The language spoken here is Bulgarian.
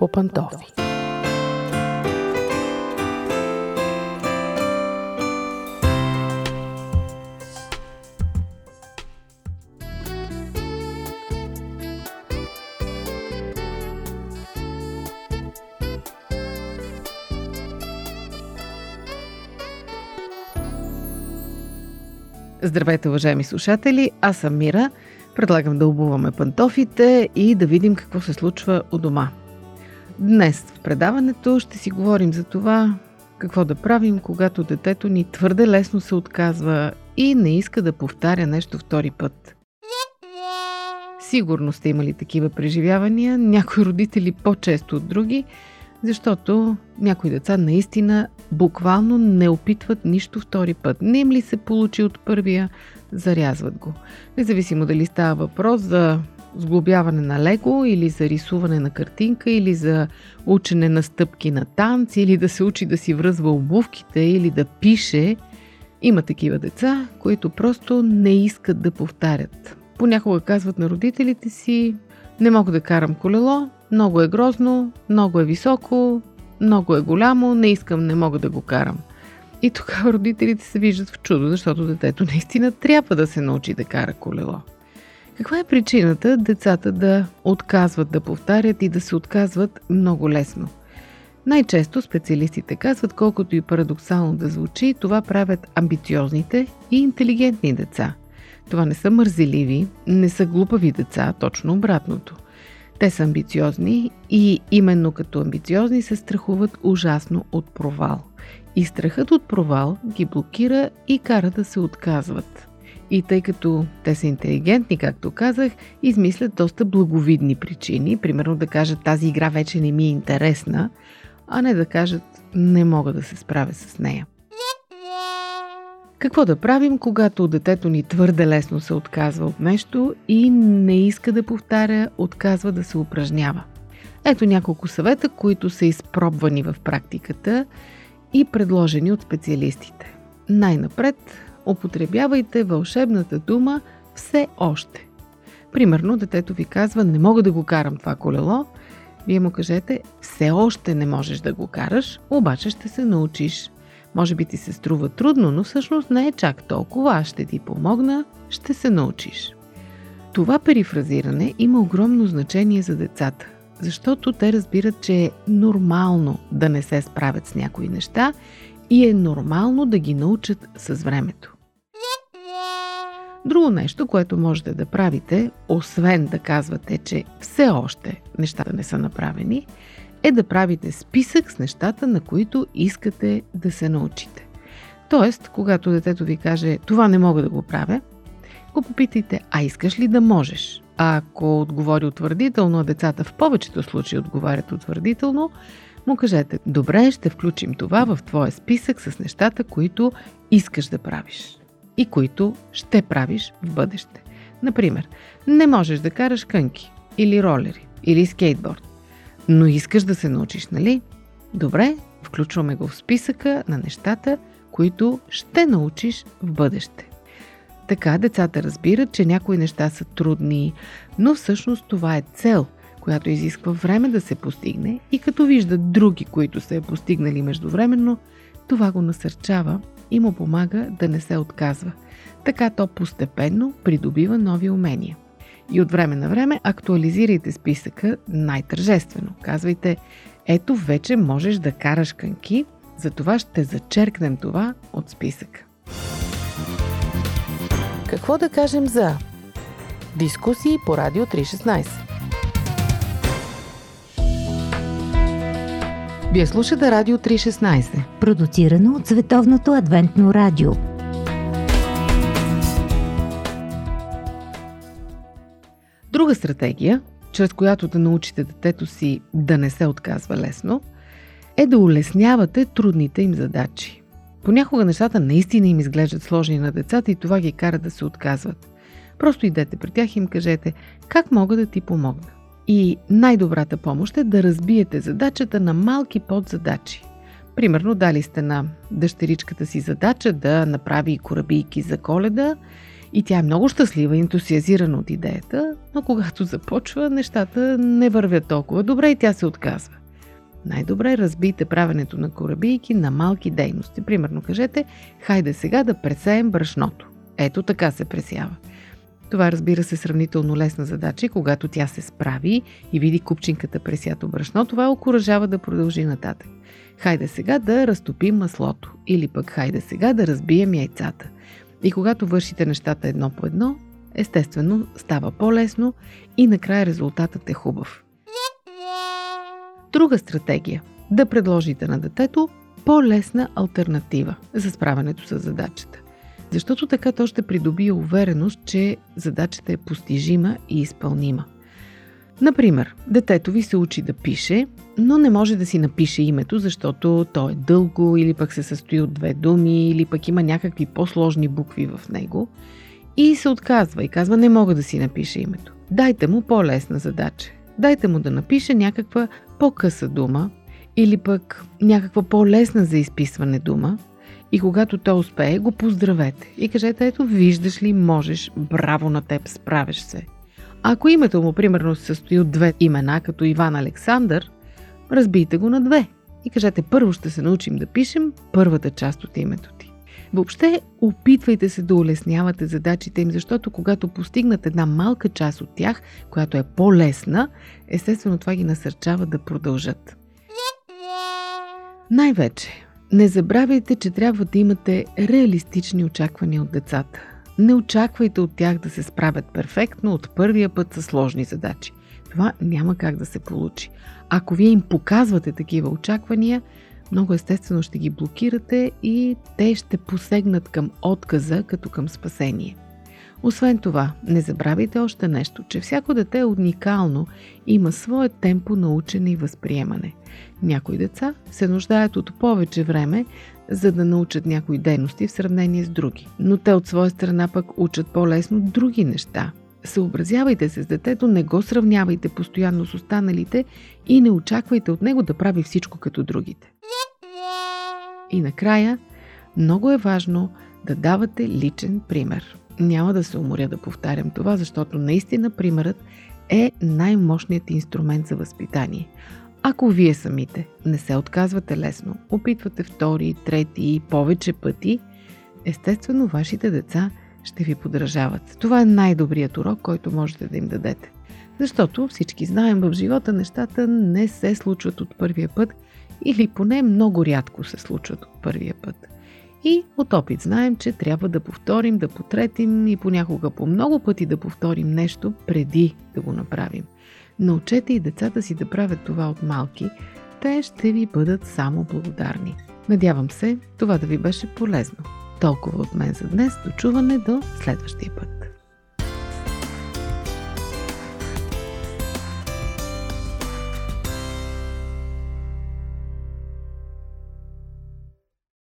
по пантофи. Здравейте, уважаеми слушатели! Аз съм Мира. Предлагам да обуваме пантофите и да видим какво се случва у дома. Днес в предаването ще си говорим за това какво да правим, когато детето ни твърде лесно се отказва и не иска да повтаря нещо втори път. Сигурно сте имали такива преживявания, някои родители по-често от други, защото някои деца наистина буквално не опитват нищо втори път. Не им ли се получи от първия, зарязват го. Независимо дали става въпрос за сглобяване на лего или за рисуване на картинка или за учене на стъпки на танц или да се учи да си връзва обувките или да пише. Има такива деца, които просто не искат да повтарят. Понякога казват на родителите си, не мога да карам колело, много е грозно, много е високо, много е голямо, не искам, не мога да го карам. И тогава родителите се виждат в чудо, защото детето наистина трябва да се научи да кара колело. Каква е причината децата да отказват да повтарят и да се отказват много лесно? Най-често специалистите казват, колкото и парадоксално да звучи, това правят амбициозните и интелигентни деца. Това не са мързеливи, не са глупави деца, точно обратното. Те са амбициозни и именно като амбициозни се страхуват ужасно от провал. И страхът от провал ги блокира и кара да се отказват. И тъй като те са интелигентни, както казах, измислят доста благовидни причини, примерно да кажат тази игра вече не ми е интересна, а не да кажат не мога да се справя с нея. Какво да правим, когато детето ни твърде лесно се отказва от нещо и не иска да повтаря, отказва да се упражнява? Ето няколко съвета, които са изпробвани в практиката и предложени от специалистите. Най-напред, употребявайте вълшебната дума все още. Примерно, детето ви казва, не мога да го карам това колело, вие му кажете, все още не можеш да го караш, обаче ще се научиш. Може би ти се струва трудно, но всъщност не е чак толкова. Аз ще ти помогна, ще се научиш. Това перифразиране има огромно значение за децата, защото те разбират, че е нормално да не се справят с някои неща и е нормално да ги научат с времето. Друго нещо, което можете да правите, освен да казвате, че все още нещата не са направени, е да правите списък с нещата, на които искате да се научите. Тоест, когато детето ви каже това не мога да го правя, го попитайте, а искаш ли да можеш? А ако отговори утвърдително, а децата в повечето случаи отговарят утвърдително, му кажете, добре, ще включим това в твоя списък с нещата, които искаш да правиш и които ще правиш в бъдеще. Например, не можеш да караш кънки или ролери или скейтборд но искаш да се научиш, нали? Добре, включваме го в списъка на нещата, които ще научиш в бъдеще. Така децата разбират, че някои неща са трудни, но всъщност това е цел, която изисква време да се постигне и като виждат други, които са я постигнали междувременно, това го насърчава и му помага да не се отказва. Така то постепенно придобива нови умения – и от време на време актуализирайте списъка най-тържествено. Казвайте, ето вече можеш да караш канки, затова ще зачеркнем това от списъка. Какво да кажем за дискусии по Радио 316? Вие слушате Радио 316, продуцирано от Световното адвентно радио – Друга стратегия, чрез която да научите детето си да не се отказва лесно, е да улеснявате трудните им задачи. Понякога нещата наистина им изглеждат сложни на децата и това ги кара да се отказват. Просто идете при тях и им кажете как мога да ти помогна. И най-добрата помощ е да разбиете задачата на малки подзадачи. Примерно дали сте на дъщеричката си задача да направи корабийки за коледа И тя е много щастлива, ентусиазирана от идеята, но когато започва, нещата не вървят толкова добре и тя се отказва. Най-добре разбийте правенето на корабийки на малки дейности. Примерно кажете, хайде сега да пресеем брашното. Ето така се пресява. Това разбира се сравнително лесна задача когато тя се справи и види купчинката пресято брашно, това окоръжава да продължи нататък. Хайде сега да разтопим маслото или пък хайде сега да разбием яйцата. И когато вършите нещата едно по едно, естествено става по-лесно и накрая резултатът е хубав. Друга стратегия – да предложите на детето по-лесна альтернатива за справянето с задачата. Защото така то ще придобие увереност, че задачата е постижима и изпълнима. Например, детето ви се учи да пише, но не може да си напише името, защото то е дълго или пък се състои от две думи или пък има някакви по-сложни букви в него и се отказва и казва не мога да си напише името. Дайте му по-лесна задача. Дайте му да напише някаква по-къса дума или пък някаква по-лесна за изписване дума и когато той успее, го поздравете и кажете ето виждаш ли можеш, браво на теб, справиш се. Ако името му примерно се състои от две имена, като Иван Александър, разбийте го на две и кажете първо ще се научим да пишем първата част от името ти. Въобще, опитвайте се да улеснявате задачите им, защото когато постигнат една малка част от тях, която е по-лесна, естествено това ги насърчава да продължат. Най-вече, не забравяйте, че трябва да имате реалистични очаквания от децата. Не очаквайте от тях да се справят перфектно от първия път с сложни задачи. Това няма как да се получи. Ако вие им показвате такива очаквания, много естествено ще ги блокирате и те ще посегнат към отказа като към спасение. Освен това, не забравяйте още нещо, че всяко дете е уникално и има свое темпо на учене и възприемане. Някои деца се нуждаят от повече време, за да научат някои дейности в сравнение с други, но те от своя страна пък учат по-лесно други неща. Съобразявайте се с детето, не го сравнявайте постоянно с останалите и не очаквайте от него да прави всичко като другите. И накрая, много е важно да давате личен пример. Няма да се уморя да повтарям това, защото наистина примерът е най-мощният инструмент за възпитание. Ако вие самите не се отказвате лесно, опитвате втори, трети и повече пъти, естествено вашите деца ще ви подражават. Това е най-добрият урок, който можете да им дадете. Защото всички знаем, в живота нещата не се случват от първия път или поне много рядко се случват от първия път. И от опит знаем, че трябва да повторим, да потретим и понякога по много пъти да повторим нещо преди да го направим. Научете и децата си да правят това от малки, те ще ви бъдат само благодарни. Надявам се това да ви беше полезно. Толкова от мен за днес. До чуване до следващия път.